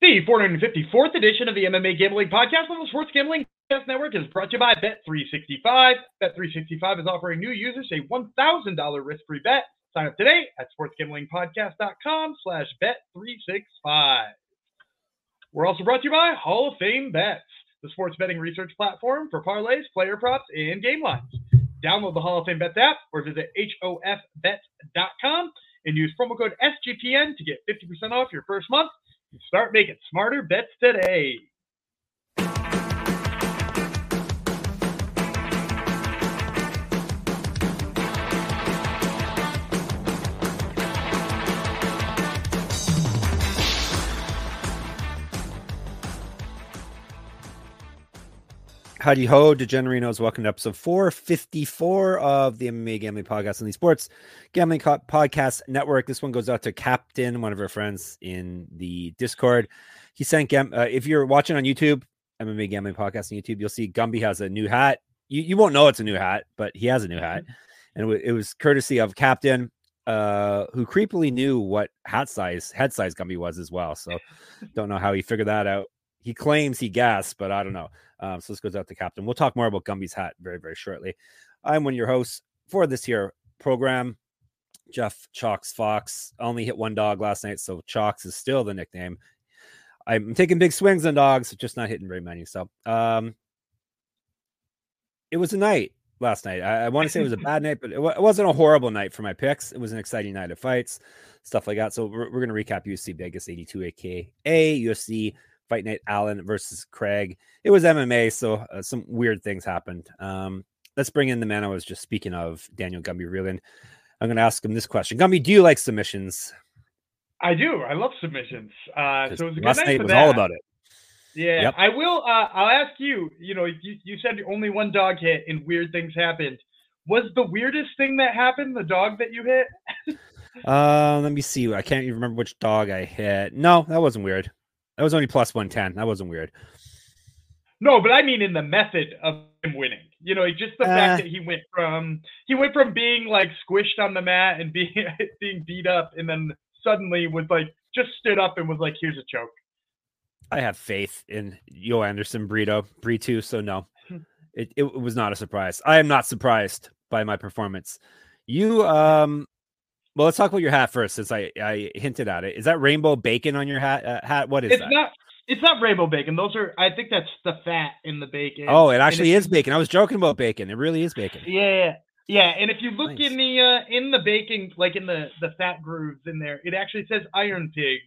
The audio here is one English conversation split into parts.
The 454th edition of the MMA Gambling Podcast on the Sports Gambling Podcast Network is brought to you by Bet365. Bet365 is offering new users a $1,000 risk-free bet. Sign up today at sportsgamblingpodcast.com slash bet365. We're also brought to you by Hall of Fame Bets, the sports betting research platform for parlays, player props, and game lines. Download the Hall of Fame Bets app or visit hofbets.com and use promo code SGPN to get 50% off your first month. Start making smarter bets today. Howdy ho, Degenerinos. Welcome to episode 454 of the MMA Gambling Podcast and the Sports Gambling Podcast Network. This one goes out to Captain, one of our friends in the Discord. He sent, Gam- uh, if you're watching on YouTube, MMA Gambling Podcast on YouTube, you'll see Gumby has a new hat. You, you won't know it's a new hat, but he has a new hat. And it, w- it was courtesy of Captain, uh, who creepily knew what hat size, head size Gumby was as well. So don't know how he figured that out. He claims he guessed, but I don't know. Um, so this goes out to Captain. We'll talk more about Gumby's hat very, very shortly. I'm one of your hosts for this here program, Jeff Chalkx Fox. Only hit one dog last night, so Chalkx is still the nickname. I'm taking big swings on dogs, just not hitting very many. So um, it was a night last night. I, I want to say it was a bad night, but it, w- it, wasn't a horrible night for my picks. It was an exciting night of fights, stuff like that. So we're, we're going to recap UFC Vegas 82 aka UFC Fight Night Allen versus Craig. It was MMA, so uh, some weird things happened. Um, let's bring in the man I was just speaking of, Daniel Gumby Vreeland. I'm going to ask him this question. Gumby, do you like submissions? I do. I love submissions. Uh, so it was a good last night, night was that. all about it. Yeah, Yep. I will. Uh, I'll ask you. You know, you, you said only one dog hit and weird things happened. Was the weirdest thing that happened the dog that you hit? Uh, let me see. I can't even remember which dog I hit. No, that wasn't weird. That was only plus 110. That wasn't weird. No, but I mean in the method of him winning. You know, just the Uh. fact that he went from he went from being like squished on the mat and being being beat up, and then suddenly was like just stood up and was like, "Here's a choke." I have faith in Joanderson Brito, Brito, so no. It, it was not a surprise. I am not surprised by my performance. You um well let's talk about your hat first since I I hinted at it. Is that rainbow bacon on your hat uh, hat? What is It's that? not. It's not rainbow bacon. Those are. I think that's the fat in the bacon. oh, it actually is bacon. I was joking about bacon. It really is bacon. Yeah, yeah, and if you look Nice. in the uh, in the bacon, like in the the fat grooves in there, it actually says Iron Pigs,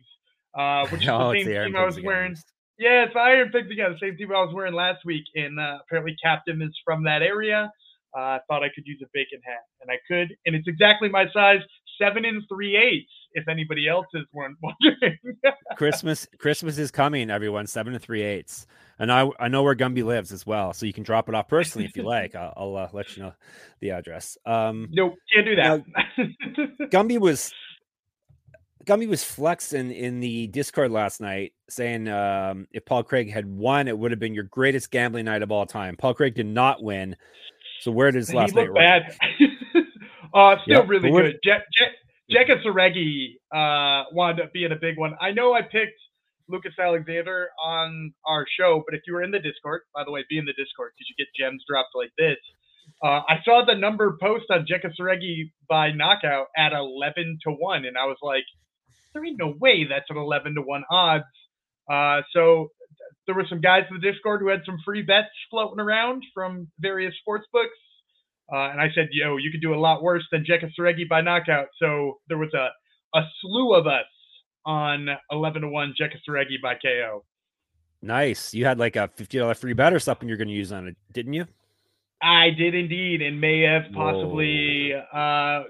uh, which is Oh, the same the Iron team I was Pigs again. wearing. Yeah, it's Iron Pigs again, the same team I was wearing last week, and uh, apparently Captain is from that area. Uh, I thought I could use a bacon hat, and I could, and it's exactly my size, seven and three eighths. If anybody else is won- wondering, Christmas Christmas is coming, everyone. Seven and three eighths, and I I know where Gumby lives as well, so you can drop it off personally if you like. I'll, I'll uh, let you know the address. Um, no, can't do that. Gumby was Gumby was flexing in the Discord last night, saying um, if Paul Craig had won, it would have been your greatest gambling night of all time. Paul Craig did not win, so where does last night bad. Uh, still Yep, really good. Je- Jeka Saragih uh, wound up being a big one. I know I picked Lucas Alexander on our show, but if you were in the Discord, by the way, be in the Discord because you get gems dropped like this. Uh, I saw the number post on Jeka Saragih by knockout at 11 to 1, and I was like, there ain't no way that's an 11 to 1 odds. Uh, so there were some guys in the Discord who had some free bets floating around from various sports books. Uh, and I said, yo, you could do a lot worse than Jeka Saragih by knockout. So there was a, a slew of us on 11 to 1 Jeka Saragih by KO. Nice. You had like a fifty dollar free bet or something you're going to use on it, didn't you? I did indeed, and may have possibly uh,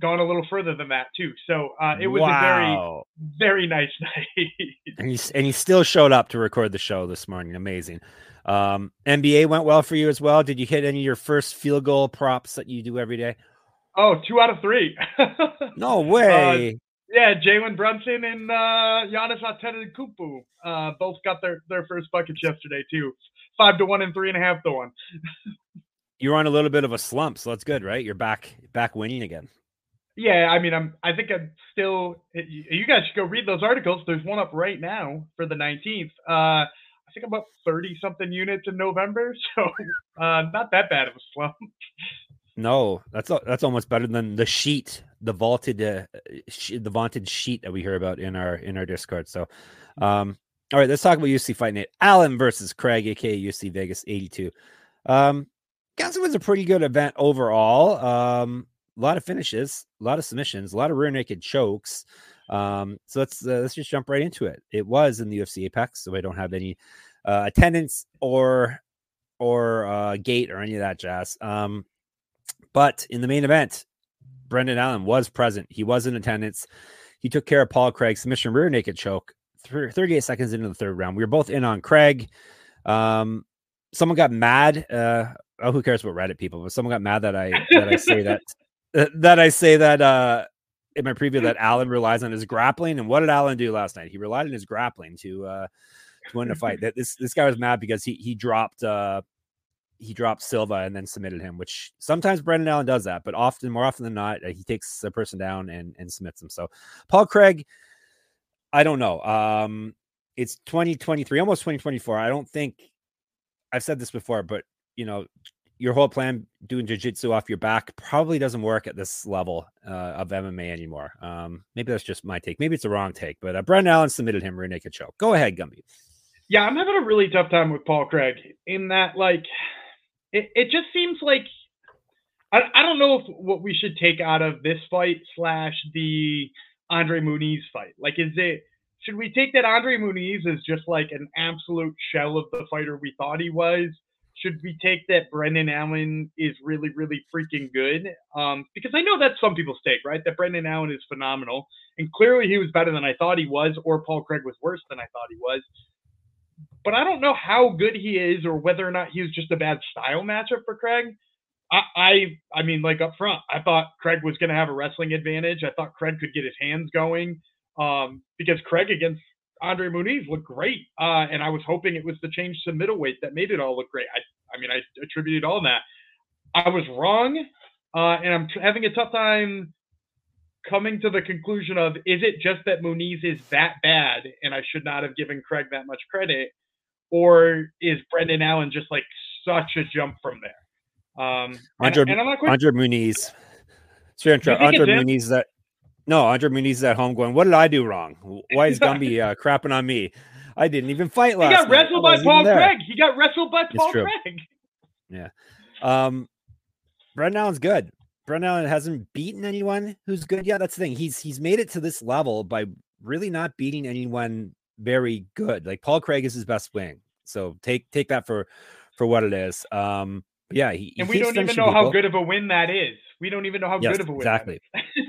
gone a little further than that too. So uh, it was a very, very nice night. and he and he still showed up to record the show this morning. Amazing. Um, NBA went well for you as well. Did you hit any of your first field goal props that you do every day? oh, two out of three. No way. Yeah, Jalen Brunson and uh, Giannis Antetokounmpo uh, both got their, their first buckets yesterday too. Five to one and three and a half to one. You're on a little bit of a slump, so that's good, right? You're back back winning again. Yeah, I mean, I'm. I think I'm still. You guys should go read those articles. There's one up right now for the 19th. Uh, think I'm up 30 something units in November, so uh, not that bad of a slump. No, that's that's almost better than the sheet, the vaulted, uh, the vaunted sheet that we hear about in our in our Discord. So, um, all right, let's talk about UFC Fight Night. Allen versus Craig, aka UFC Vegas 82. Um, it was a pretty good event overall. Um, a lot of finishes, a lot of submissions, a lot of rear naked chokes. Um, so let's uh, let's just jump right into it. It was in the UFC Apex, so I don't have any uh, attendance or or uh, gate or any of that jazz. Um, but in the main event, Brendan Allen was present. He was in attendance. He took care of Paul Craig submission rear naked choke. 38 seconds into the third round. We were both in on Craig. Um, someone got mad. Uh, oh, who cares about Reddit people? But someone got mad that I that I say that that I say that uh, in my preview that Allen relies on his grappling. And what did Allen do last night? He relied on his grappling to uh, to win the fight. That this this guy was mad because he he dropped uh, he dropped Silva and then submitted him, which sometimes Brendan Allen does that, but often more often than not, uh, he takes a person down and and submits them. So Paul Craig, I don't know. Um, it's 2023, almost 2024. I don't think I've said this before, but you know, your whole plan doing jiu-jitsu off your back probably doesn't work at this level uh, of MMA anymore. Um, maybe that's just my take. Maybe it's a wrong take, but uh, Brendan Allen submitted him rear naked choke. Go ahead, Gumby. Yeah, I'm having a really tough time with Paul Craig in that, like, it, it just seems like I, I don't know if what we should take out of this fight slash the Andre Muniz fight. Like, is it should we take that Andre Muniz is just like an absolute shell of the fighter we thought he was? Should we take that Brendan Allen is really, really freaking good? Um, because I know that's some people's take, right? That Brendan Allen is phenomenal. And clearly he was better than I thought he was, or Paul Craig was worse than I thought he was. But I don't know how good he is or whether or not he was just a bad style matchup for Craig. I, I, I mean, like up front, I thought Craig was going to have a wrestling advantage. I thought Craig could get his hands going um, because Craig against Andre Muniz looked great, uh, and I was hoping it was the change to middleweight that made it all look great. I, I mean, I attributed all that. I was wrong, uh, and I'm having a tough time coming to the conclusion of is it just that Muniz is that bad, and I should not have given Craig that much credit, or is Brendan Allen just like such a jump from there? Um, Andre, and, and I'm not quite, Andre Muniz. Sorry, Andre Muniz that no, Andre Muniz is at home going, What did I do wrong? Why is Gumby uh, crapping on me? I didn't even fight last He got wrestled by Paul Craig. He got wrestled by Paul Craig. Yeah. Um, Brendan Allen's good. Brendan Allen hasn't beaten anyone who's good yet. That's the thing. He's he's made it to this level by really not beating anyone very good. Like Paul Craig is his best wing. So take take that for for what it is. Um, yeah, he, and we don't even know people. how good of a win that is. We don't even know how yes, good of a win. Exactly.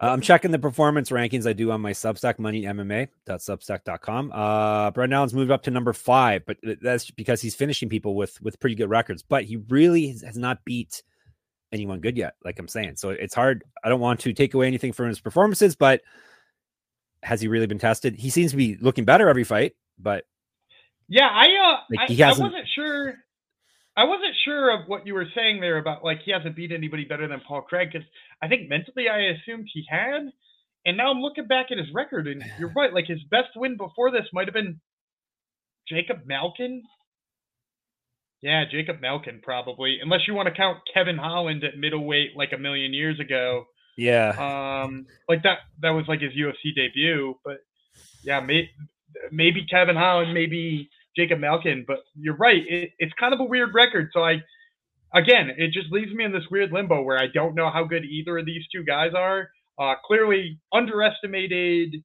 I'm checking the performance rankings I do on my Substack, Money MMA.substack.com. Uh, Brendan Allen's moved up to number five, but that's because he's finishing people with with pretty good records. But he really has not beat anyone good yet. Like I'm saying, so it's hard. I don't want to take away anything from his performances, but has he really been tested? He seems to be looking better every fight, but yeah, I uh, like I, I wasn't sure I wasn't sure of what you were saying there about like he hasn't beat anybody better than Paul Craig because I think mentally I assumed he had, and now I'm looking back at his record and you're right. Like his best win before this might have been Jacob Malkoun. Yeah, Jacob Malkoun probably, unless you want to count Kevin Holland at middleweight like a million years ago. Yeah. Um, like that. That was like his UFC debut, but yeah, may, maybe Kevin Holland, maybe Jacob Malkoun. But you're right. It, it's kind of a weird record. So I, again, it just leaves me in this weird limbo where I don't know how good either of these two guys are. Uh, clearly underestimated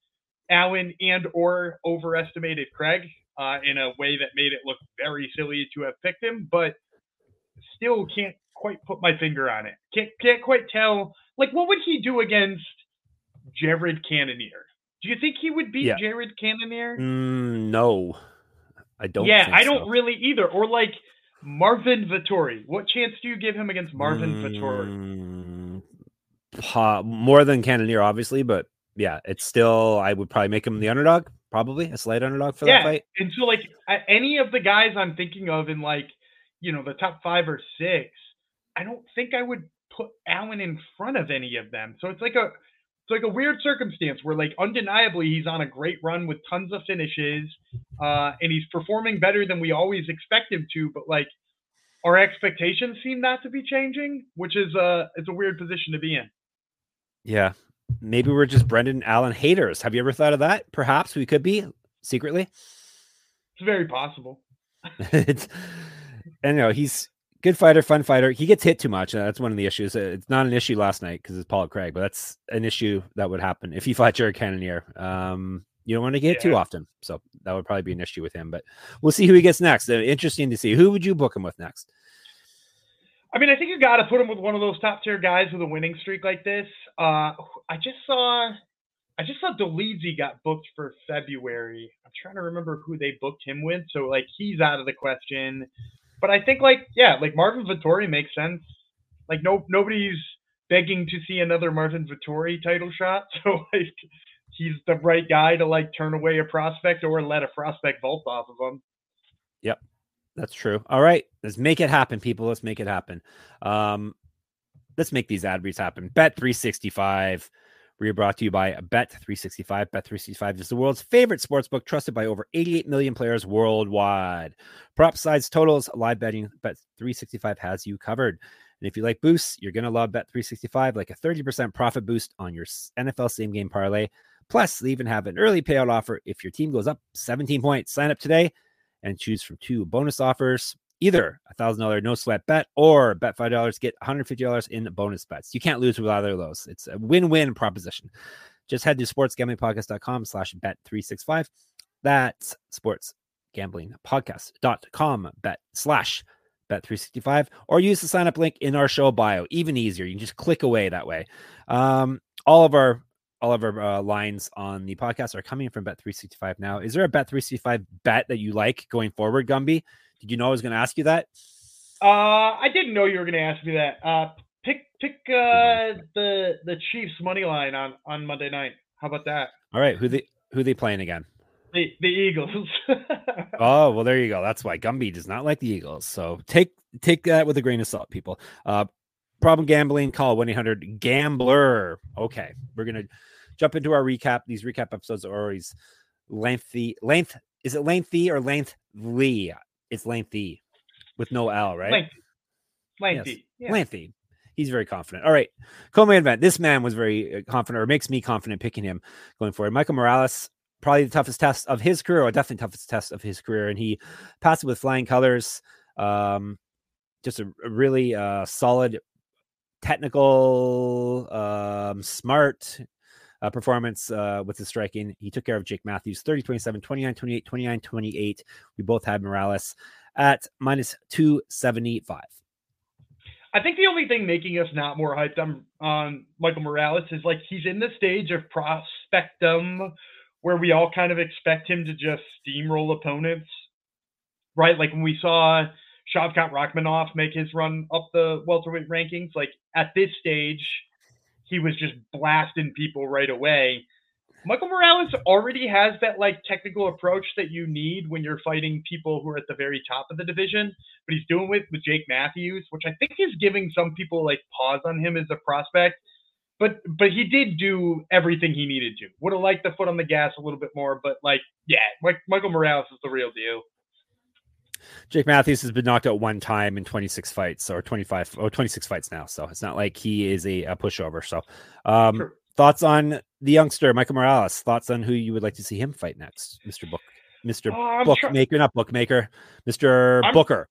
Allen and or overestimated Craig uh, in a way that made it look very silly to have picked him, but still can't quite put my finger on it. Can't can't quite tell. Like, what would he do against Jared Cannonier? Do you think he would beat yeah. Jared Cannonier? Mm, no. I don't. Yeah, I don't so. really either. Or like Marvin Vettori. What chance do you give him against Marvin mm, Vettori? more than Cannonier, obviously, but yeah, it's still. I would probably make him the underdog, probably a slight underdog for yeah, that fight. And so, like any of the guys I'm thinking of in like you know the top five or six, I don't think I would put Allen in front of any of them. So it's like a it's like a weird circumstance where like undeniably he's on a great run with tons of finishes, uh, and he's performing better than we always expect him to. But like our expectations seem not to be changing, which is a it's a weird position to be in. Yeah, maybe we're just Brendan Allen haters. Have you ever thought of that? Perhaps we could be secretly. It's very possible. it's and you know he's good fighter, fun fighter. He gets hit too much. that's one of the issues. It's not an issue last night because it's Paul Craig, but that's an issue that would happen if he fought Jared Cannonier. Um, you don't want to get yeah. too often, so that would probably be an issue with him. But we'll see who he gets next. Uh, interesting to see. Who would you book him with next? I mean, I think you got to put him with one of those top tier guys with a winning streak like this. Uh, I just saw, I just saw Dolidze got booked for February. I'm trying to remember who they booked him with. So like he's out of the question. But I think like yeah, like Marvin Vettori makes sense. Like no nobody's begging to see another Marvin Vettori title shot. So like he's the right guy to like turn away a prospect or let a prospect vault off of him. Yep. That's true. All right. Let's make it happen, people. Let's make it happen. Um, let's make these ad reads happen. Bet 365 we are brought to you by Bet365. Bet365 is the world's favorite sportsbook, trusted by over 88 million players worldwide. Prop sides, totals, live betting, Bet365 has you covered. And if you like boosts, you're going to love Bet365, like a 30% profit boost on your NFL same game parlay. Plus, they even have an early payout offer if your team goes up 17 points. Sign up today and choose from two bonus offers either a thousand dollar no sweat bet or bet five dollars get $150 in bonus bets. You can't lose with either of those. It's a win-win proposition. Just head to sportsgamblingpodcast.com slash bet 365 that's sportsgamblingpodcast.com bet slash bet 365 or use the sign up link in our show bio. Even easier. You can just click away that way. Um, all of our all of our uh, lines on the podcast are coming from bet 365 now. Is there a bet 365 bet that you like going forward gumby did you know I was going to ask you that? Uh, I didn't know you were going to ask me that. Uh, pick pick uh, the the Chiefs money line on on Monday night. How about that? All right, who they who they playing again? The the Eagles. oh well, there you go. That's why Gumby does not like the Eagles. So take take that with a grain of salt, people. Uh, problem gambling. Call one eight hundred gambler. Okay, we're gonna jump into our recap. These recap episodes are always lengthy. Length is it lengthy or lengthly? It's lengthy with no L, right? Lengthy. Lengthy. Yes. Yeah. Lengthy. He's very confident. All right. Co-main event. This man was very uh, confident or makes me confident picking him going forward. Michael Morales, probably the toughest test of his career, or definitely toughest test of his career. And he passed it with flying colors. Um, just a, a really uh, solid, technical, um, smart uh, performance uh, with the striking. He took care of Jake Matthews 30 27, 29 28, 29 28. We both had Morales at minus 275. I think the only thing making us not more hyped on, on Michael Morales is like he's in the stage of prospectum where we all kind of expect him to just steamroll opponents, right? Like when we saw Shavkat Rakhmonov make his run up the welterweight rankings, like at this stage, he was just blasting people right away. Michael Morales already has that like technical approach that you need when you're fighting people who are at the very top of the division, but he's doing it with Jake Matthews, which I think is giving some people like pause on him as a prospect. But but he did do everything he needed to. Would have liked the foot on the gas a little bit more, but like yeah, Michael Morales is the real deal. Jake Matthews has been knocked out one time in 26 fights or 25 or 26 fights now. So it's not like he is a, a pushover. So, um, sure. thoughts on the youngster, Michael Morales? Thoughts on who you would like to see him fight next, Mr. Book, Mr. Uh, Bookmaker, not Bookmaker, Mr. I'm, Booker.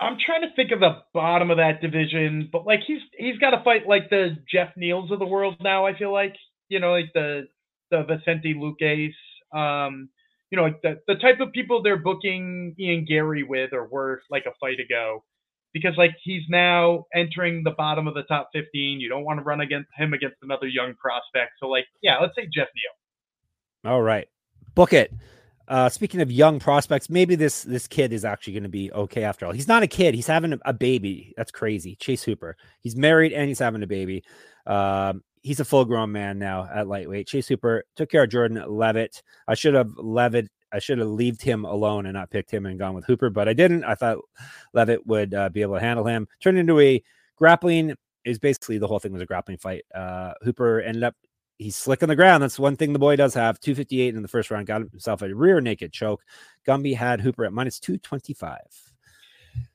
I'm trying to think of the bottom of that division, but like he's he's got to fight like the Geoff Neals of the world now. I feel like you know, like the the Vicente Luques. Um, you know, the, the type of people they're booking Ian Garry with or worth like a fight ago because like he's now entering the bottom of the top 15. You don't want to run against him against another young prospect. So like, yeah, let's say Geoff Neal. All right. Book it. Uh, speaking of young prospects, maybe this this kid is actually going to be okay after all. He's not a kid; he's having a, a, baby. That's crazy. Chase Hooper. He's married and he's having a baby. Um, he's a full grown man now at lightweight. Chase Hooper took care of Jordan Levitt. I should have Levitt. I should have left him alone and not picked him and gone with Hooper, but I didn't. I thought Levitt would uh, be able to handle him. Turned into a grappling is basically the whole thing was a grappling fight. Uh, Hooper ended up he's slick on the ground. That's one thing the boy does have. 258 in the first round, got himself a rear naked choke. Gumby had Hooper at minus 225.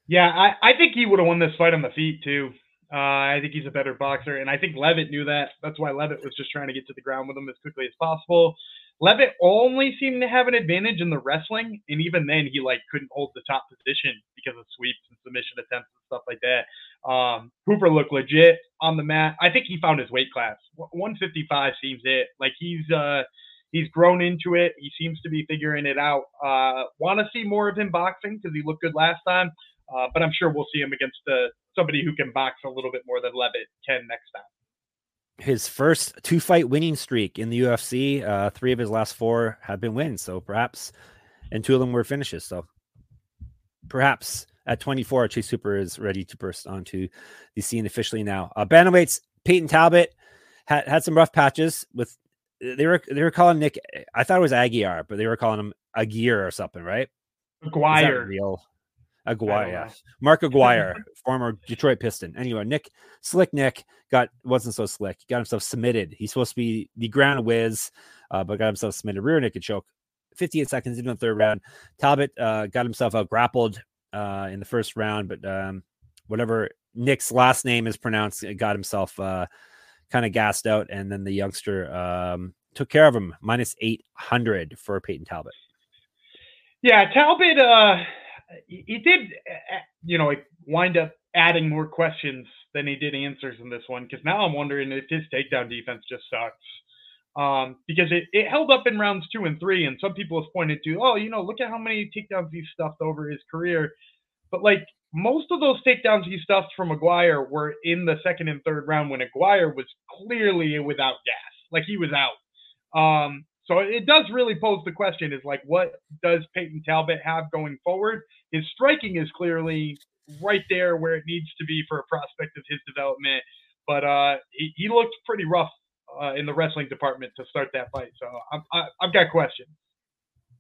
Yeah, I, I think he would have won this fight on the feet too. Uh, I think he's a better boxer, and I think Levitt knew that. That's why Levitt was just trying to get to the ground with him as quickly as possible. Levitt only seemed to have an advantage in the wrestling, and even then he like couldn't hold the top position because of sweeps and submission attempts and stuff like that. Um, Hooper looked legit on the mat. I think he found his weight class. 155 seems it. Like he's uh he's grown into it. He seems to be figuring it out. Uh, Want to see more of him boxing because he looked good last time. Uh, but I'm sure we'll see him against uh, somebody who can box a little bit more than Levitt can next time. His first two fight winning streak in the UFC. Uh, three of his last four have been wins. So perhaps, and two of them were finishes. So perhaps at 24, Chase Hooper is ready to burst onto the scene officially now. Uh, bantamweights, Peyton Talbot had, had some rough patches with they were they were calling Nick. I thought it was Aguirre, but they were calling him Aguirre or something, right? Aguirre. Real. Aguirre, Mark Aguirre, former Detroit Piston. Anyway, Nick, slick Nick got wasn't so slick. He got himself submitted. He's supposed to be the ground whiz, uh, but got himself submitted. Rear naked choke. 58 seconds into the third round. Talbot uh, got himself out grappled uh, in the first round, but um, whatever Nick's last name is pronounced, got himself uh, kind of gassed out, and then the youngster um, took care of him. Minus 800 for Peyton Talbot. Yeah, Talbot. Uh, he did, you know, wind up adding more questions than he did answers in this one. Because now I'm wondering if his takedown defense just sucks. Um, because it, it held up in rounds two and three, and some people have pointed to, oh, you know, look at how many takedowns he stuffed over his career. But like most of those takedowns he stuffed from Aguirre were in the second and third round when Aguirre was clearly without gas, like he was out. Um, so it does really pose the question: is like, what does Peyton Talbot have going forward? His striking is clearly right there where it needs to be for a prospect of his development, but uh, he, he looked pretty rough uh, in the wrestling department to start that fight. So I, I, I've got questions.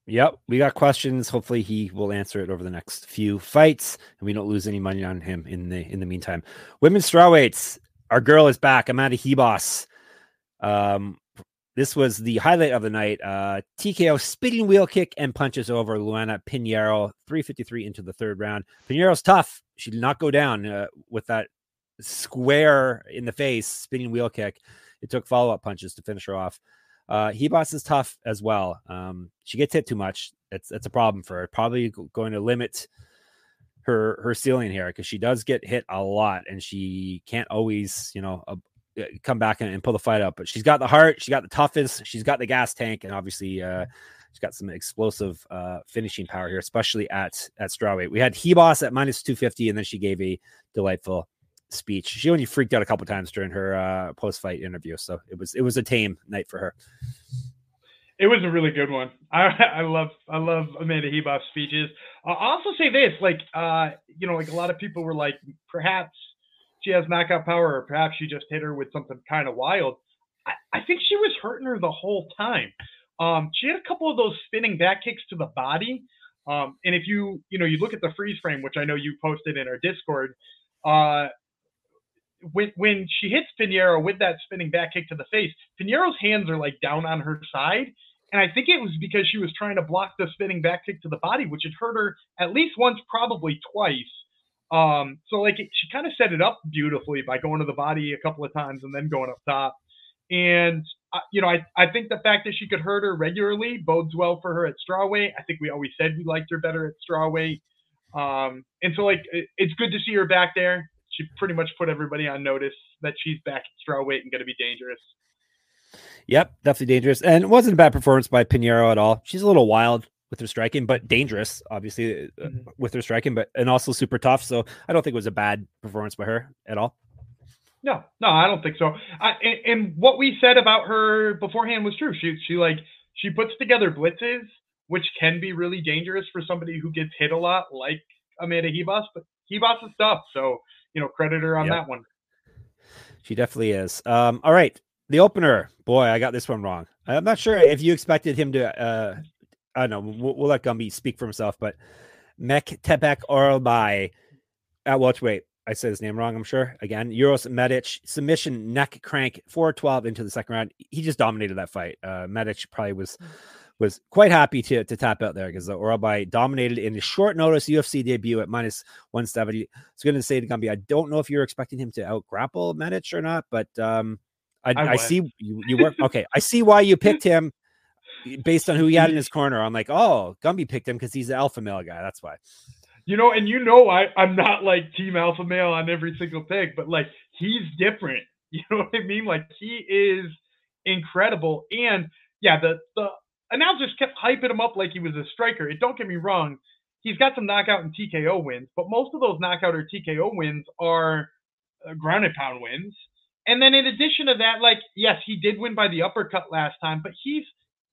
Yep, we got questions. Hopefully, he will answer it over the next few fights, and we don't lose any money on him in the in the meantime. Women's strawweights, our girl is back. Amanda Ribas. Um, this was the highlight of the night. Uh, TKO spinning wheel kick and punches over Luana Pinheiro, 353 into the third round. Pinheiro's tough. She did not go down uh, with that square in the face spinning wheel kick. It took follow up punches to finish her off. Uh, Ribas is tough as well. Um, she gets hit too much. It's it's a problem for her. Probably going to limit her her ceiling here because she does get hit a lot and she can't always you know come back and, and, pull the fight up. But she's got the heart, she got the toughest, she's got the gas tank, and obviously uh, she's got some explosive uh, finishing power here, especially at at strawweight. We had Ribas at minus two fifty, and then she gave a delightful speech. She only freaked out a couple times during her uh, post fight interview, so it was it was a tame night for her. It was a really good one. I I love I love Amanda Ribas speeches. I'll also say this, like uh, you know, like a lot of people were like, perhaps she has knockout power, or perhaps she just hit her with something kind of wild. I, I think she was hurting her the whole time. Um, she had a couple of those spinning back kicks to the body. Um, and if you, you know, you look at the freeze frame, which I know you posted in our Discord, uh, when when she hits Pinheiro with that spinning back kick to the face, Pinheiro's hands are like down on her side, and I think it was because she was trying to block the spinning back kick to the body, which had hurt her at least once, probably twice. Um, so like it, she kind of set it up beautifully by going to the body a couple of times and then going up top. And uh, you know, I I think the fact that she could hurt her regularly bodes well for her at strawweight. I think we always said we liked her better at strawweight. Um, and so like it, it's good to see her back there she pretty much put everybody on notice that she's back at strawweight and going to be dangerous. Yep, definitely dangerous. And it wasn't a bad performance by Pinheiro at all. She's a little wild with her striking, but dangerous, obviously, uh, mm-hmm. with her striking, but and also super tough. So I don't think it was a bad performance by her at all. No, no, I don't think so. I, and, and what we said about her beforehand was true. She she like she puts together blitzes, which can be really dangerous for somebody who gets hit a lot, like Amanda Ribas. But Ribas is tough, so you know, credit her on yep. that one. She definitely is. Um, all right. The opener, boy, I got this one wrong. I'm not sure if you expected him to. Uh, I don't know. We'll, we'll let Gumby speak for himself, but Mek Tepek Oralbai at welterweight. I said his name wrong, I'm sure. Again, Uros Medic submission neck crank 412 into the second round. He just dominated that fight. Uh, Medic probably was mm. was quite happy to, to tap out there because the Orolbai dominated in a short notice UFC debut at minus 170. I was going to say to Gumby, I don't know if you're expecting him to out grapple Medic or not, but um, I, I, I see you, you work. Okay. I see why you picked him based on who he had in his corner. I'm like, oh, Gumby picked him because he's an alpha male guy. That's why. You know, and you know, I I'm not like team alpha male on every single pick, but like he's different. You know what I mean? Like he is incredible, and yeah, the the announcers kept hyping him up like he was a striker. And don't get me wrong, he's got some knockout and TKO wins, but most of those knockout or TKO wins are uh, grounded pound wins. And then in addition to that, like yes, he did win by the uppercut last time, but he's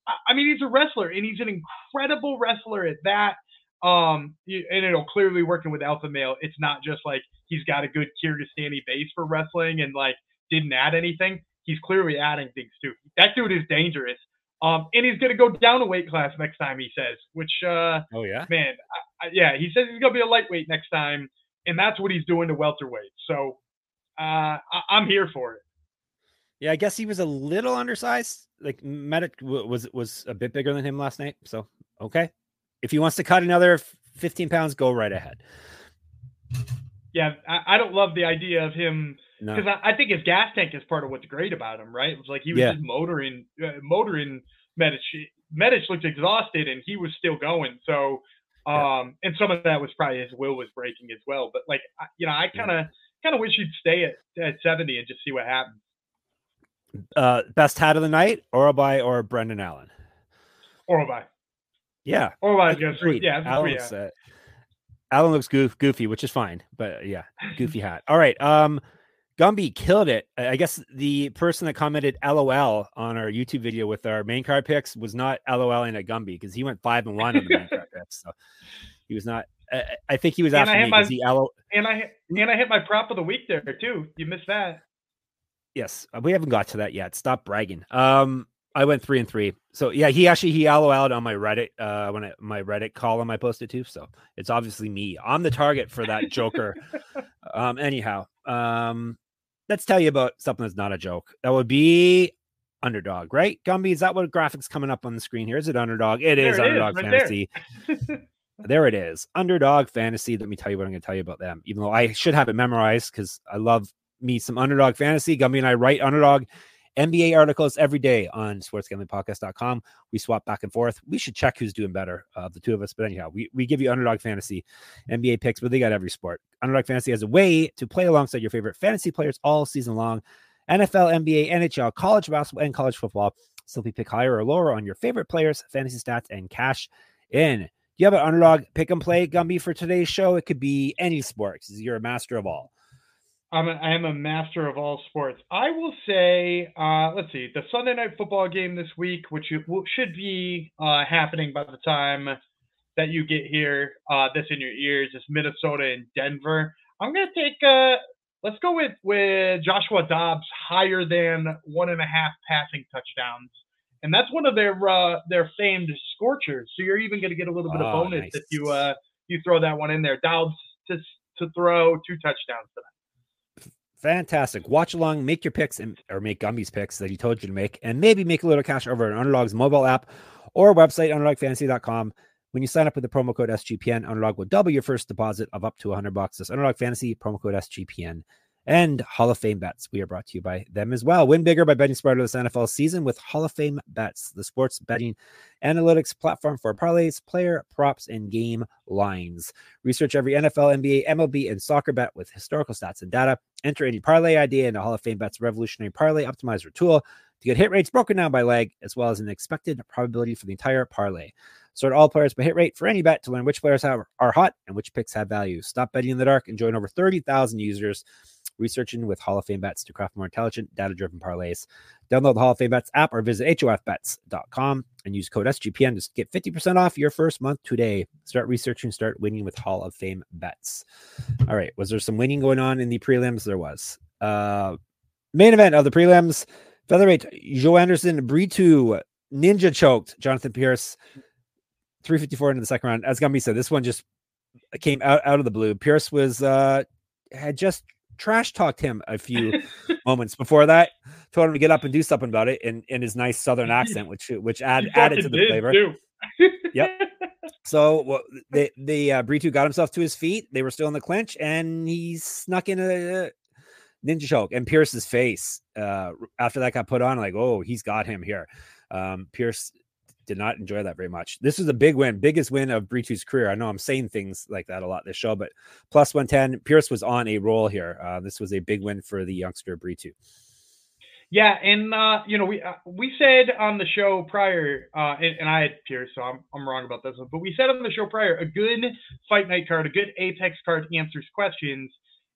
I mean, he's a wrestler and he's an incredible wrestler at that. Um, and it'll clearly working with Alpha Male. It's not just like he's got a good Kyrgyzstani base for wrestling and like didn't add anything. He's clearly adding things too. That dude is dangerous. Um, and he's gonna go down a weight class next time. He says, which uh, oh yeah, man, I, I, yeah, he says he's gonna be a lightweight next time, and that's what he's doing to welterweight. So uh, I, I'm here for it. Yeah, I guess he was a little undersized. Like Medic was was a bit bigger than him last night. So okay, if he wants to cut another 15 pounds, go right ahead. Yeah, I, I don't love the idea of him because no. I, I, think his gas tank is part of what's great about him, right? It's like he was yeah. just motoring, uh, motoring Medic. Medic looked exhausted and he was still going. So, um, yeah. and some of that was probably his will was breaking as well. But like, you know, I kind of, kind of wish he'd stay at, at 70 and just see what happens. Uh, best hat of the night, Orolbai or Brendan Allen? Orolbai. Yeah. Oh my gosh. Yeah. Alan's, uh, Alan looks goof, goofy, which is fine, but yeah, goofy hat. All right. Um, Gumby killed it. I guess the person that commented LOL on our YouTube video with our main card picks was not LOLing at Gumby because he went five and one on the main card picks. So he was not. I, I think he was asking me, my, he LO- and I and I hit my prop of the week there too. You missed that. Yes, we haven't got to that yet. Stop bragging. Um, I went three and three. So yeah, he actually he LOL'd on my Reddit uh when I, my Reddit column I posted too. So it's obviously me. I'm the target for that Joker. um anyhow, um let's tell you about something that's not a joke. That would be underdog, right? Gumby, is that what graphics coming up on the screen here? Is it underdog? It is there it underdog is, right fantasy. There. there it is. Underdog fantasy. Let me tell you what I'm gonna tell you about them, even though I should have it memorized because I love me some underdog fantasy. Gumby and I write underdog NBA articles every day on sportsgamblingpodcast.com. We swap back and forth. We should check who's doing better of uh, the two of us. But anyhow, we, we give you underdog fantasy NBA picks, but they got every sport. Underdog fantasy has a way to play alongside your favorite fantasy players all season long. NFL, NBA, NHL, college basketball, and college football. Simply pick higher or lower on your favorite players, fantasy stats, and cash in. You have an underdog pick and play, Gumby, for today's show? It could be any sport because you're a master of all. I'm a, I am a master of all sports. I will say, uh, let's see, the Sunday night football game this week, which should be uh, happening by the time that you get here, uh, this in your ears, is Minnesota and Denver. I'm gonna take. Uh, let's go with with Joshua Dobbs higher than one and a half passing touchdowns, and that's one of their uh, their famed scorchers. So you're even gonna get a little bit of oh, bonus nice. if you uh, you throw that one in there. Dobbs to to throw two touchdowns tonight. Fantastic. Watch along, make your picks and or make Gumby's picks that he told you to make, and maybe make a little cash over an Underdog's mobile app or website, underdogfantasy.com. When you sign up with the promo code SGPN, Underdog will double your first deposit of up to 100 bucks. That's Underdog Fantasy, promo code SGPN and Hall of Fame bets. We are brought to you by them as well. Win bigger by betting smarter this NFL season with Hall of Fame bets, the sports betting analytics platform for parlays, player props, and game lines. Research every NFL, NBA, MLB, and soccer bet with historical stats and data. Enter any parlay idea into Hall of Fame bets revolutionary parlay optimizer tool to get hit rates broken down by leg, as well as an expected probability for the entire parlay. Sort all players by hit rate for any bet to learn which players have, are hot and which picks have value. Stop betting in the dark and join over 30,000 users researching with Hall of Fame bets to craft more intelligent, data driven parlays. Download the Hall of Fame bets app or visit HOFbets.com and use code SGPN to get 50% off your first month today. Start researching, start winning with Hall of Fame bets. All right. Was there some winning going on in the prelims? There was. Uh, main event of the prelims featherweight Joanderson Brito ninja choked Jonathan Pearce 354 into the second round. As Gumby said, this one just came out, out of the blue. Pearce was uh had just trash talked him a few moments before that, told him to get up and do something about it in, in his nice southern accent, which which add, added to the flavor. yep. So well, the the uh, Brito got himself to his feet. They were still in the clinch, and he snuck in a ninja choke and Pearce's face uh, after that got put on. Like, oh, he's got him here. Um, Pearce did not enjoy that very much. This was a big win, biggest win of Brito's career. I know I'm saying things like that a lot this show, but plus 110. Pearce was on a roll here. Uh, this was a big win for the youngster Brito. Yeah, and uh, you know we uh, we said on the show prior, uh, and, and, I had Pearce, so I'm I'm wrong about this one, but we said on the show prior, a good fight night card, a good Apex card answers questions.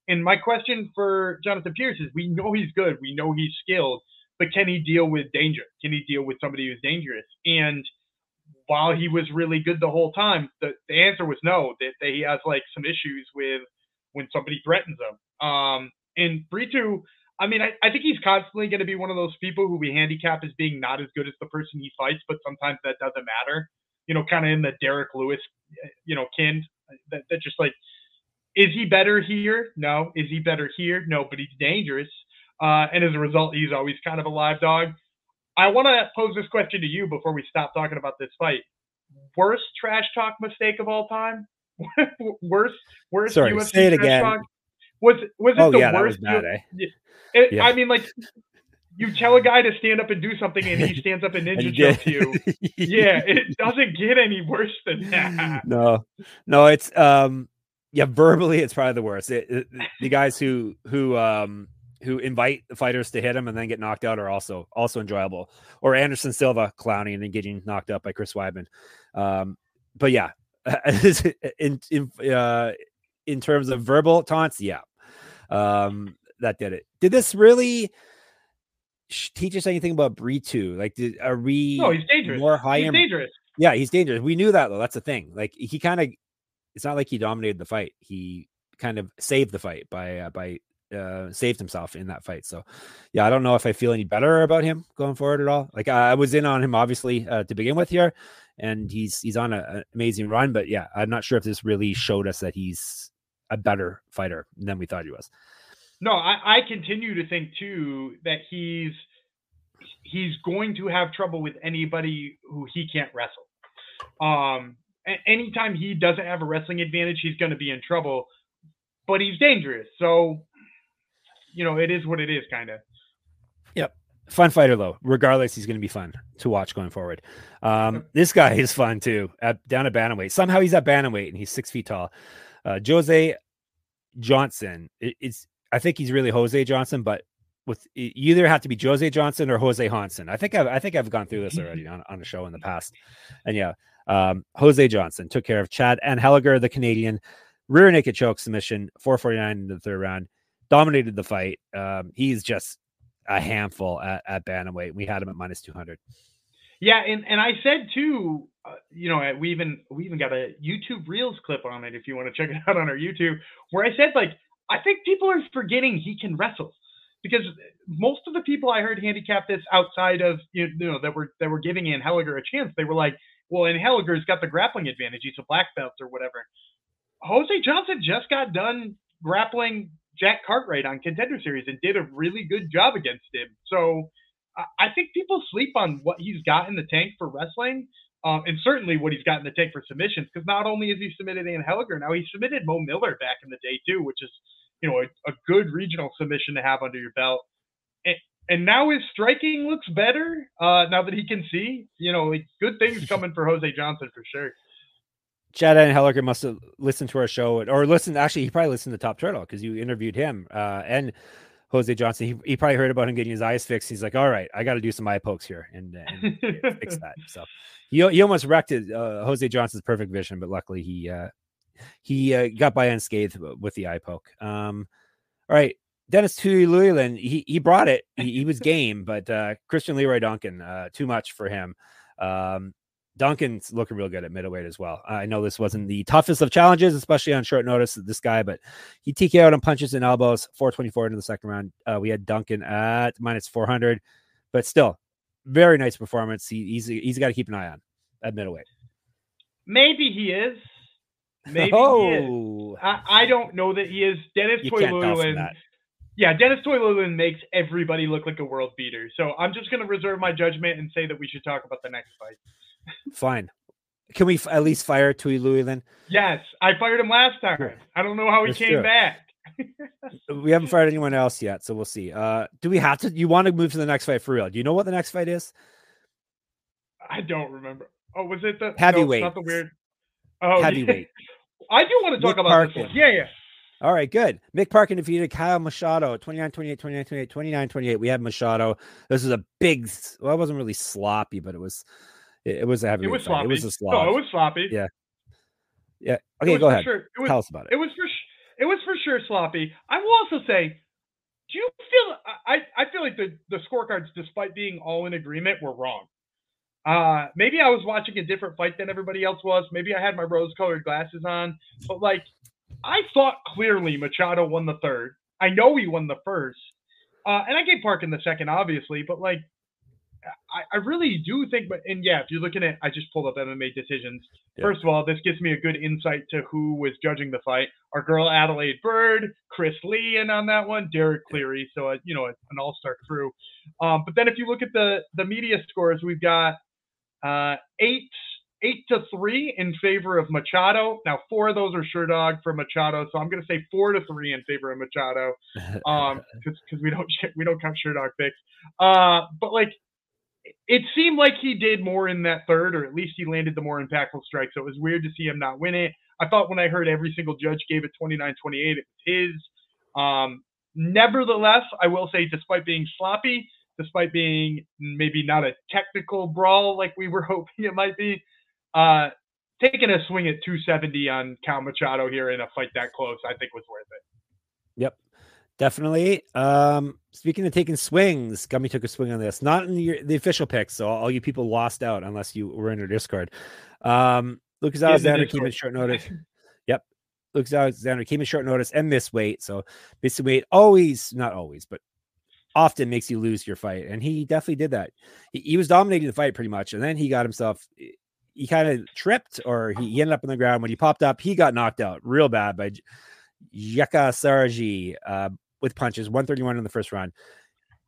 And my question for Jonathan Pearce is: We know he's good, we know he's skilled, but can he deal with danger? Can he deal with somebody who's dangerous? And while he was really good the whole time, the, the answer was no. That, that he has like some issues with when somebody threatens him. Um, and Brito I mean, I, I think he's constantly going to be one of those people who we handicap as being not as good as the person he fights, but sometimes that doesn't matter. You know, kind of in the Derrick Lewis, you know, kind that, that just like, is he better here? No. Is he better here? No, but he's dangerous. Uh, and as a result, he's always kind of a live dog. I want to pose this question to you before we stop talking about this fight. Worst trash talk mistake of all time? worst, worst Sorry, UFC say it again. Talk? Was was it oh, the yeah, worst? That was bad, eh? It, yeah. I mean, like you tell a guy to stand up and do something, and he stands up and ninja jumps you. yeah, it doesn't get any worse than that. No, no, it's um, yeah, verbally, it's probably the worst. It, it, the guys who who um who invite the fighters to hit him and then get knocked out are also also enjoyable. Or Anderson Silva clowning and then getting knocked out by Chris Weidman. Um, but yeah, in in uh, in terms of verbal taunts, yeah, um, that did it. Did this really teach us anything about Brito? Like, did are we? No, he's dangerous. More high. He's dangerous. Yeah, he's dangerous. We knew that though. That's the thing. Like, he kind of. It's not like he dominated the fight. He kind of saved the fight by uh, by uh, saved himself in that fight. So, yeah, I don't know if I feel any better about him going forward at all. Like I was in on him obviously uh, to begin with here, and he's he's on an amazing run. But yeah, I'm not sure if this really showed us that he's a better fighter than we thought he was. No, I, I continue to think too that he's he's going to have trouble with anybody who he can't wrestle. Um, anytime he doesn't have a wrestling advantage, he's going to be in trouble. But he's dangerous, so you know it is what it is, kind of. Yep, fun fighter though. Regardless, he's going to be fun to watch going forward. Um, this guy is fun too. At down at bantamweight, somehow he's at bantamweight and he's six feet tall. Uh, Jose Johnson. It, it's I think he's really Jose Johnson, but with you either have to be Jose Johnson or Jose Hansen. I think I've, I think I've gone through this already on, on a show in the past. And yeah, um, Jose Johnson took care of Chad Anhelliger, the Canadian, rear naked choke submission, 449 in the third round, dominated the fight. Um, he's just a handful at, at bantamweight. We had him at minus 200. Yeah, and, and I said too, uh, you know, we even we even got a YouTube Reels clip on it if you want to check it out on our YouTube, where I said like I think people are forgetting he can wrestle because most of the people I heard handicap this outside of you know that were that were giving Anhelliger a chance, they were like, well, Anhelliger's got the grappling advantage; he's a black belt or whatever. Jose Johnson just got done grappling Jack Cartwright on Contender Series and did a really good job against him. So I think people sleep on what he's got in the tank for wrestling. Um, and certainly what he's got in the tank for submissions, because not only has he submitted Anhelliger, now he submitted Mo Miller back in the day too, which is you know, a, a good regional submission to have under your belt. And, and now his striking looks better uh, now that he can see. You know, good things coming for Jose Johnson for sure. Chad Anhelliger must have listened to our show or listened. Actually, he probably listened to Top Turtle because you interviewed him uh, and Jose Johnson. He, he probably heard about him getting his eyes fixed. He's like, all right, I got to do some eye pokes here and, and fix that. So he, he almost wrecked it, uh, Jose Johnson's perfect vision, but luckily he uh, he uh, got by unscathed with the eye poke. Um, all right, Denis Tiuliulin, he he brought it. He, he was game, but uh, Christian Leroy Duncan, uh, too much for him. Um, Duncan's looking real good at middleweight as well. I know this wasn't the toughest of challenges, especially on short notice. This guy, but he TK out on punches and elbows. 424 into the second round. Uh, we had Duncan at minus 400, but still, very nice performance. He, he's he's got to keep an eye on at middleweight. Maybe he is. Maybe oh, I, I don't know that he is. Dennis You can't tell from Tiuliulin. that. Yeah, Dennis Tiuliulin makes everybody look like a world beater. So I'm just going to reserve my judgment and say that we should talk about the next fight. Fine. Can we f- at least fire Tui Louie then? Yes, I fired him last time. I don't know how he came it. back. We haven't fired anyone else yet, so we'll see. Uh, do we have to? You want to move to the next fight for real? Do you know what the next fight is? I don't remember. Oh, was it the no, Heavyweight. not the weird. Oh, yeah. Heavyweight. I do want to talk Nick about this one. Yeah, yeah. All right, good. Mick Parkin defeated Caio Machado 29 28, 29 28, 29 28. We had Machado. This was a big, well, it wasn't really sloppy, but it was, it, it was a. It was fight. sloppy. It was a No, it was sloppy. Yeah. yeah. Okay, go ahead. Sure. It was Tell us about it. It was for sh- it was for sure sloppy. I will also say, do you feel? I I I feel like the the scorecards, despite being all in agreement, were wrong. Uh, maybe I was watching a different fight than everybody else was. Maybe I had my rose-colored glasses on, but like, I thought clearly Machado won the third. I know he won the first, uh, and I gave Parkin the second, obviously. But like, I, I really do think. But and yeah, if you're looking at, I just pulled up MMA decisions. Yeah. First of all, this gives me a good insight to who was judging the fight. Our girl Adelaide Byrd, Chris Lee, and on that one, Derek Cleary. So uh, you know, an all-star crew. Um, but then if you look at the the media scores, we've got uh, eight eight to three in favor of Machado. Now four of those are Sherdog for Machado, so I'm going to say four to three in favor of Machado um because we don't we don't count Sherdog picks uh but like it seemed like he did more in that third or at least he landed the more impactful strike so it was weird to see him not win it. I thought when i heard every single judge gave it 29-28 it was his. Um nevertheless i will say despite being sloppy despite being maybe not a technical brawl like we were hoping it might be uh taking a swing at 270 on Caio Machado here in a fight that close i think was worth it. Yep, definitely. Um, speaking of taking swings, Gumby took a swing on this. Not in the, the official picks, so all you people lost out unless you were in our Discord. Um, Lucas Alexander came in short notice. Yep, Lucas Alexander came in short notice and missed weight. So missing weight always, not always, but often makes you lose your fight, and he definitely did that. He, he was dominating the fight pretty much, and then he got himself. He kind of tripped, or he, he ended up on the ground. When he popped up, he got knocked out real bad by Jeka Saragih uh, with punches, 131 in the first round.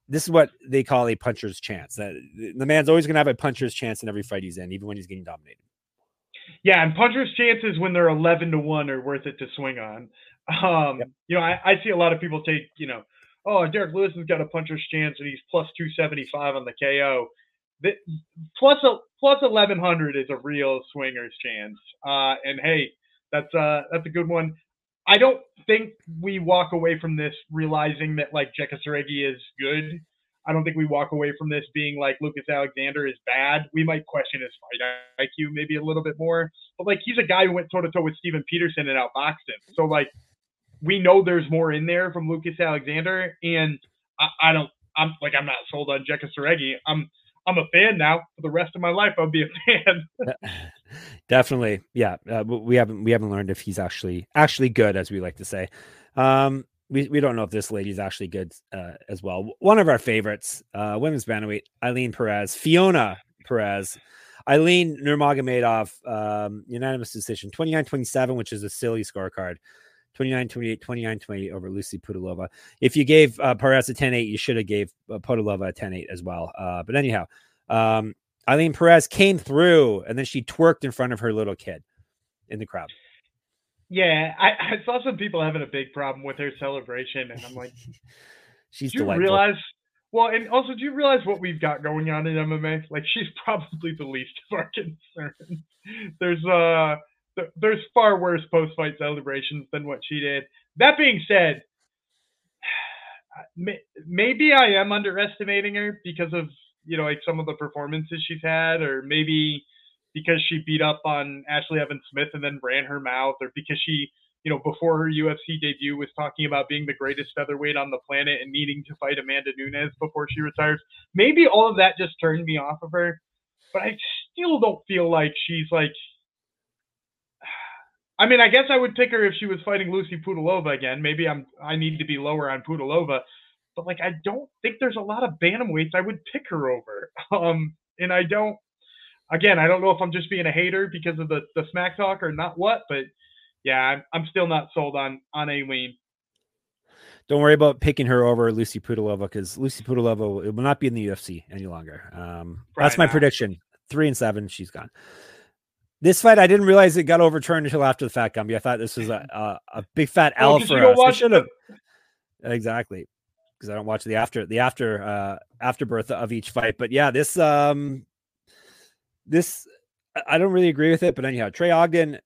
This is what they call a puncher's chance. That the man's always going to have a puncher's chance in every fight he's in, even when he's getting dominated. Yeah, and punchers' chances when they're eleven to one are worth it to swing on. Um, Yep. You know, I, I see a lot of people take, you know, oh, Derek Lewis has got a puncher's chance and he's plus two seventy five on the KO. The, plus a plus eleven hundred is a real swinger's chance. Uh, and hey, that's uh that's a good one. I don't think we walk away from this realizing that like Jeka Saragih is good. I don't think we walk away from this being like Lucas Alexander is bad. We might question his fight IQ maybe a little bit more, but like he's a guy who went toe to toe with Steven Peterson and outboxed him. So like we know there's more in there from Lucas Alexander, and I, I don't. I'm like I'm not sold on Jeka Saragih. I'm I'm a fan now. For the rest of my life, I'll be a fan. Definitely, yeah. Uh, we haven't we haven't learned if he's actually actually good, as we like to say. Um, we we don't know if this lady's actually good uh, as well. One of our favorites, uh, women's bantamweight, Ailin Perez, Fiona Perez, Eileen Nurmagomedov, um, unanimous decision, 29-27, which is a silly scorecard. 29-28, 29-28 over Lucie Pudilova. If you gave uh, Perez a 10-8, you should have gave uh, a 10-8 as well. Uh, but anyhow, um, Ailin Perez came through and then she twerked in front of her little kid in the crowd. yeah, I, I saw some people having a big problem with her celebration, and I'm like, She's do you delightful. realize? Well, and also, do you realize what we've got going on in MMA? Like, she's probably the least of our concerns. There's uh, th- there's far worse post-fight celebrations than what she did. That being said, maybe I am underestimating her because of you know like some of the performances she's had, or maybe because she beat up on Ashlee Evans Smith and then ran her mouth, or because she you know before her UFC debut was talking about being the greatest featherweight on the planet and needing to fight Amanda Nunes before she retires. Maybe all of that just turned me off of her, but I still don't feel like she's like. I mean, I guess I would pick her if she was fighting Lucie Pudilova again. Maybe I'm I need to be lower on Pudilova, but like I don't think there's a lot of bantamweights I would pick her over. Um, and I don't. Again, I don't know if I'm just being a hater because of the the smack talk or not what, but yeah, I'm, I'm still not sold on on Ailin. Don't worry about picking her over Lucie Pudilova because Lucie Pudilova it will not be in the UFC any longer. Um, that's my not. prediction. Three and seven, she's gone. This fight, I didn't realize it got overturned until after the fat Gumby. I thought this was a a, a big fat L for us. Should have exactly because I don't watch the after the after uh afterbirth of each fight. But yeah, this um this I- don't really agree with it. But anyhow, Trey Ogden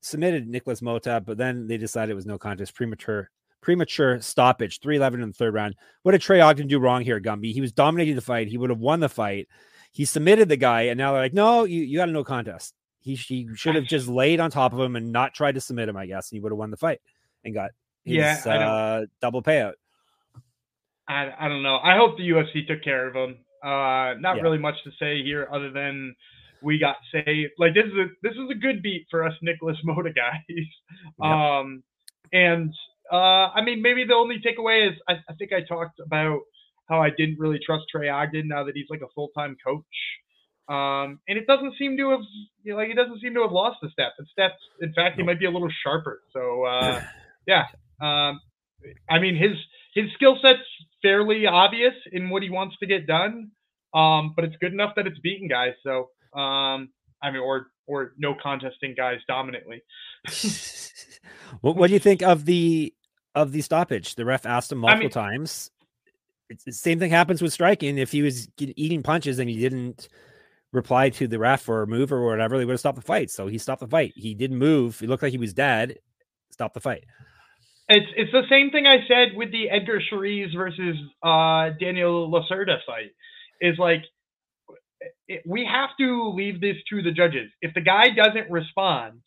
submitted Nicolas Motta, but then they decided it was no contest, premature premature stoppage, 311 in the third round. What did Trey Ogden do wrong here, Gumby? He was dominating the fight. He would have won the fight. He submitted the guy, and now they're like, no, you, you got a no contest. He, he should have just laid on top of him and not tried to submit him, I guess, and he would have won the fight and got his Yeah, uh, double payout. I, I don't know. I hope the UFC took care of him. Uh, not Yeah. really much to say here other than we got saved. Like this is a this is a good beat for us Nicolas Motta guys. Um, and uh, I mean maybe the only takeaway is I, I think I talked about how I didn't really trust Trey Ogden now that he's like a full time coach. Um, and it doesn't seem to have you know, like he doesn't seem to have lost the step. Steps, in fact, he might be a little sharper. So uh, yeah. Um, I mean his his skill set's fairly obvious in what he wants to get done. Um, but it's good enough that it's beating guys. So um, I mean, or or no contesting guys dominantly. what, what do you think of the of the stoppage? The ref asked him I multiple mean- times. It's the same thing happens with striking. If he was eating punches and he didn't reply to the ref or move or whatever, they would have stopped the fight. So he stopped the fight. He didn't move. He looked like he was dead. Stop the fight. It's it's the same thing I said with the Edgar Chairez versus uh, Daniel Lacerda fight. Is like it, we have to leave this to the judges. If the guy doesn't respond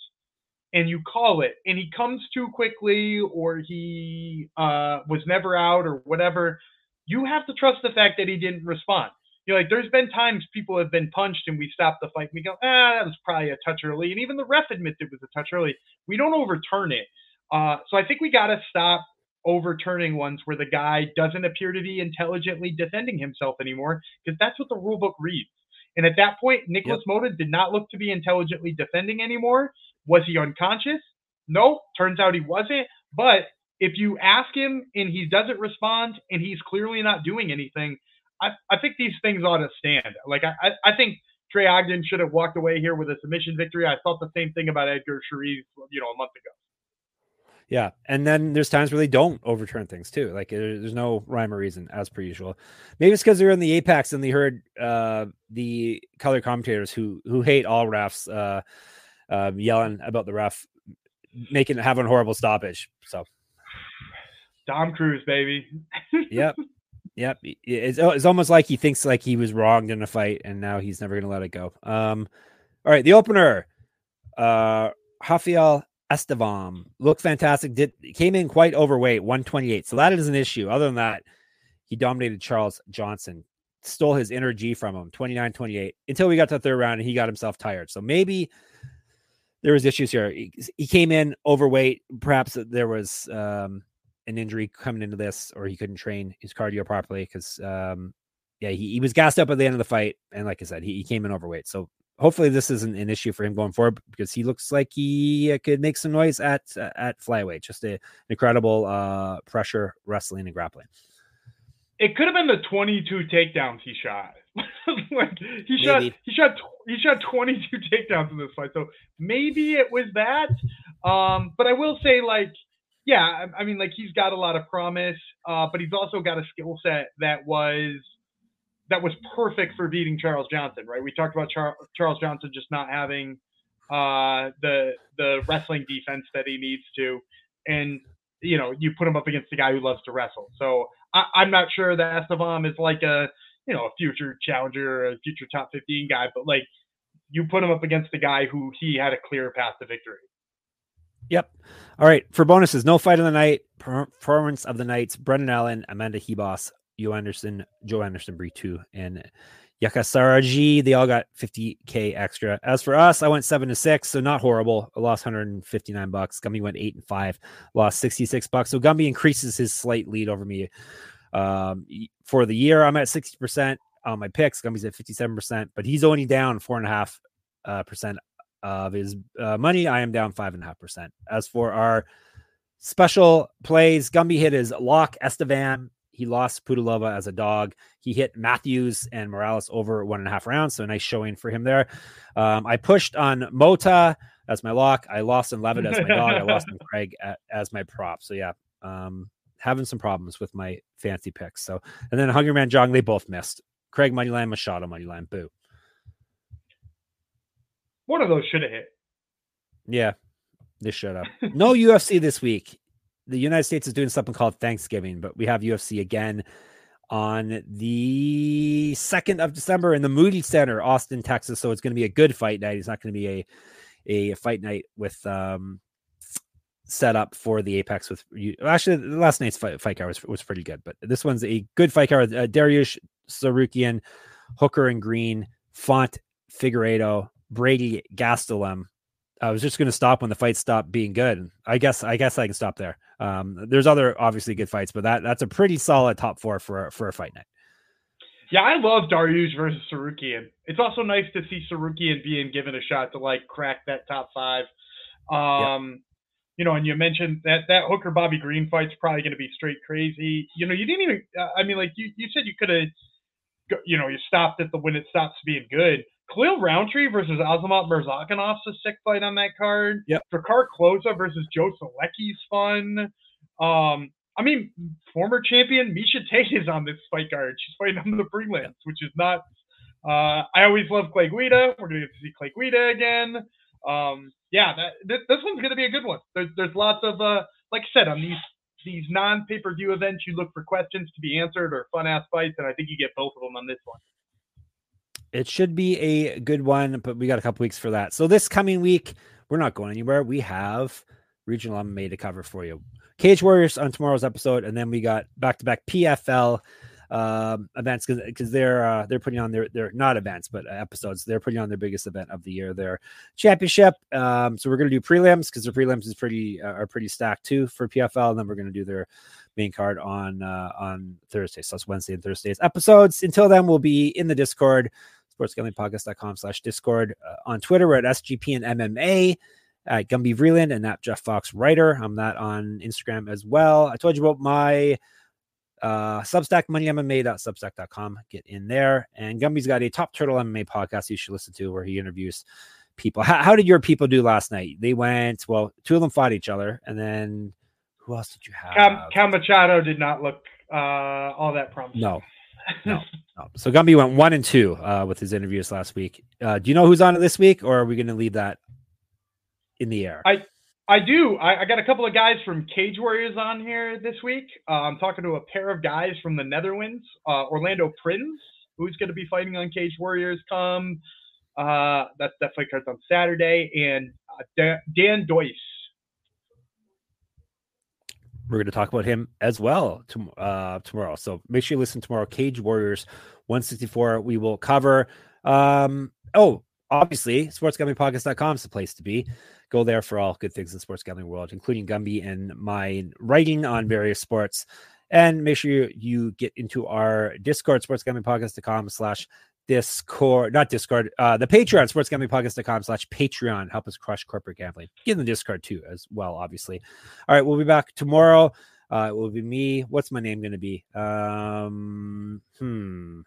and you call it and he comes too quickly or he uh, was never out or whatever, you have to trust the fact that he didn't respond. You know, like there's been times people have been punched and we stop the fight and we go, ah, that was probably a touch early. And even the ref admits it was a touch early. We don't overturn it. Uh, so I think we got to stop overturning ones where the guy doesn't appear to be intelligently defending himself anymore because that's what the rule book reads. And at that point, Nicolas Motta did not look to be intelligently defending anymore. Was he unconscious? No, turns out he wasn't. But if you ask him and he doesn't respond and he's clearly not doing anything, I, I think these things ought to stand. Like I, I, I think Trey Ogden should have walked away here with a submission victory. I thought the same thing about Edgar Chairez, you know, a month ago. Yeah, and then there's times where they don't overturn things too. Like there's no rhyme or reason, as per usual. Maybe it's because they're in the apex and they heard uh, the color commentators who who hate all refs uh, uh, yelling about the ref making having a horrible stoppage. So Dom Cruz, baby. yep, yep. It's it's almost like he thinks like he was wronged in a fight and now he's never gonna let it go. Um, all right, the opener, uh, Rafael Estevam looked fantastic. Did came in quite overweight, 128. So that is an issue. Other than that, he dominated Charles Johnson, stole his energy from him, 29 28, until we got to the third round and he got himself tired. So maybe there was issues here. He, he came in overweight. Perhaps there was um, an injury coming into this, or he couldn't train his cardio properly because, um, yeah, he, he was gassed up at the end of the fight. And like I said, he, he came in overweight. So hopefully this isn't an issue for him going forward because he looks like he uh, could make some noise at uh, at flyweight. Just a, an incredible uh, pressure wrestling and grappling. It could have been the 22 takedowns he shot. like he shot, Maybe. he shot, he shot 22 takedowns in this fight. So maybe it was that. Um, but I will say, like, yeah, I, I mean, like he's got a lot of promise, uh, but he's also got a skill set that was that was perfect for beating Charles Johnson, right? We talked about Char- Charles Johnson just not having uh, the the wrestling defense that he needs to, and you know, you put him up against a guy who loves to wrestle. So I, I'm not sure that Estevam is like a you know a future challenger or a future top 15 guy, but like you put him up against the guy who he had a clear path to victory. Yep. All right. For bonuses, no fight of the night, performance of the nights, Brendan Allen, Amanda Ribas, Joanderson, Joe Anderson, Brito, and Jeka Saragih. They all got 50K extra. As for us, I went seven to six, so not horrible. I lost 159 bucks. Gumby went eight and five, lost 66 bucks. So Gumby increases his slight lead over me. Um, for the year, I'm at 60% on my picks. Gumby's at 57%, but he's only down four and a half uh, percent of his uh, money. I am down five and a half percent. As for our special plays, Gumby hit his lock Estevam. He lost Pudilova as a dog. He hit Matthews and Morales over one and a half rounds. So a nice showing for him there. Um, I pushed on Motta as my lock. I lost in Levitt as my dog. I lost in Craig as my prop. So yeah, um, having some problems with my fancy picks. So and then Hungry Man Jong, they both missed. Craig Moneyline, Machado Moneyline, boo. One of those should have hit. Yeah, they should have. no UFC this week. The United States is doing something called Thanksgiving, but we have UFC again on the 2nd of December in the Moody Center, Austin, Texas. So it's going to be a good fight night. It's not going to be a a fight night with um set up for the Apex with. Actually, the last night's fight, fight card was, was pretty good, but this one's a good fight card. Uh, Dariush Tsarukyan, Hooker and Green, Font Figueiredo, Brady Gastelum. I was just going to stop when the fight stopped being good. I guess I guess I can stop there. Um, there's other obviously good fights, but that that's a pretty solid top four for for a fight night. Yeah, I love Dariush versus Tsarukyan. It's also nice to see Tsarukyan being given a shot to like crack that top five. Um, yep. You know, and you mentioned that that Hooker Bobby Green fight's probably going to be straight crazy. You know, you didn't even. Uh, I mean, like you you said you could have, you know, you stopped at the when it stops being good. Khalil Rountree versus Azamat Murzakanov's a sick fight on that card. Yep. Drakkar Klose versus Joe Solecki's fun. Um, I mean, former champion Miesha Tate is on this fight card. She's fighting on the prelims, which is not. Uh, I always love Clay Guida. We're gonna get to see Clay Guida again. Um, yeah, that, this, this one's gonna be a good one. There's there's lots of uh, like I said on these these non pay per view events, you look for questions to be answered or fun ass fights, and I think you get both of them on this one. It should be a good one, but we got a couple weeks for that. So this coming week, we're not going anywhere. We have regional MMA to cover for you. Cage Warriors on tomorrow's episode, and then we got back to back PFL um, events because they're uh, they're putting on their they're not events but episodes. They're putting on their biggest event of the year, their championship. Um, so we're gonna do prelims because the prelims is pretty uh, are pretty stacked too for PFL, and then we're gonna do their main card on uh, on Thursday. So it's Wednesday and Thursdays episodes. Until then, we'll be in the Discord sportsgamblingpodcast.com slash discord uh, on twitter we're at sgp and mma at gumby vreeland and at jeff fox writer. I'm that on instagram as well. I told you about my uh substack moneymma.substack.com get in there. And gumby's got a top turtle mma podcast you should listen to where he interviews people. How, how did your people do last night? They went well two of them fought each other. And then who else did you have? Cam, Cam Machado did not look uh all that promising. No no, no. So Gumby went one and two uh, with his interviews last week. Uh, do you know who's on it this week, or are we going to leave that in the air? I I do. I, I, got a couple of guys from Cage Warriors on here this week. Uh, I'm talking to a pair of guys from the Netherlands, uh, Orlando Prince, who's going to be fighting on Cage Warriors come. Uh, that's that fight card's on Saturday, and uh, Dan, Dan we're going to talk about him as well to, uh, tomorrow. So make sure you listen tomorrow. Cage Warriors 164. We will cover. Um, oh, obviously, sportsgamblingpodcast.com is the place to be. Go there for all good things in the sports gambling world, including Gumby and my writing on various sports. And make sure you, you get into our Discord, sportsgamblingpodcast.com slash Discord, not Discord, uh, the Patreon, sportsgamblingpodcast.com slash Patreon. Help us crush corporate gambling. Get in the Discord too, as well, obviously. All right, we'll be back tomorrow. Uh, it will be me. What's my name going to be? Um, hmm.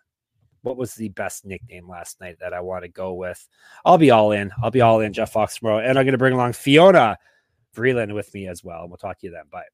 What was the best nickname last night that I want to go with? I'll be all in. I'll be all in, Jeff Fox tomorrow. And I'm going to bring along Fiona Vreeland with me as well. We'll talk to you then. Bye.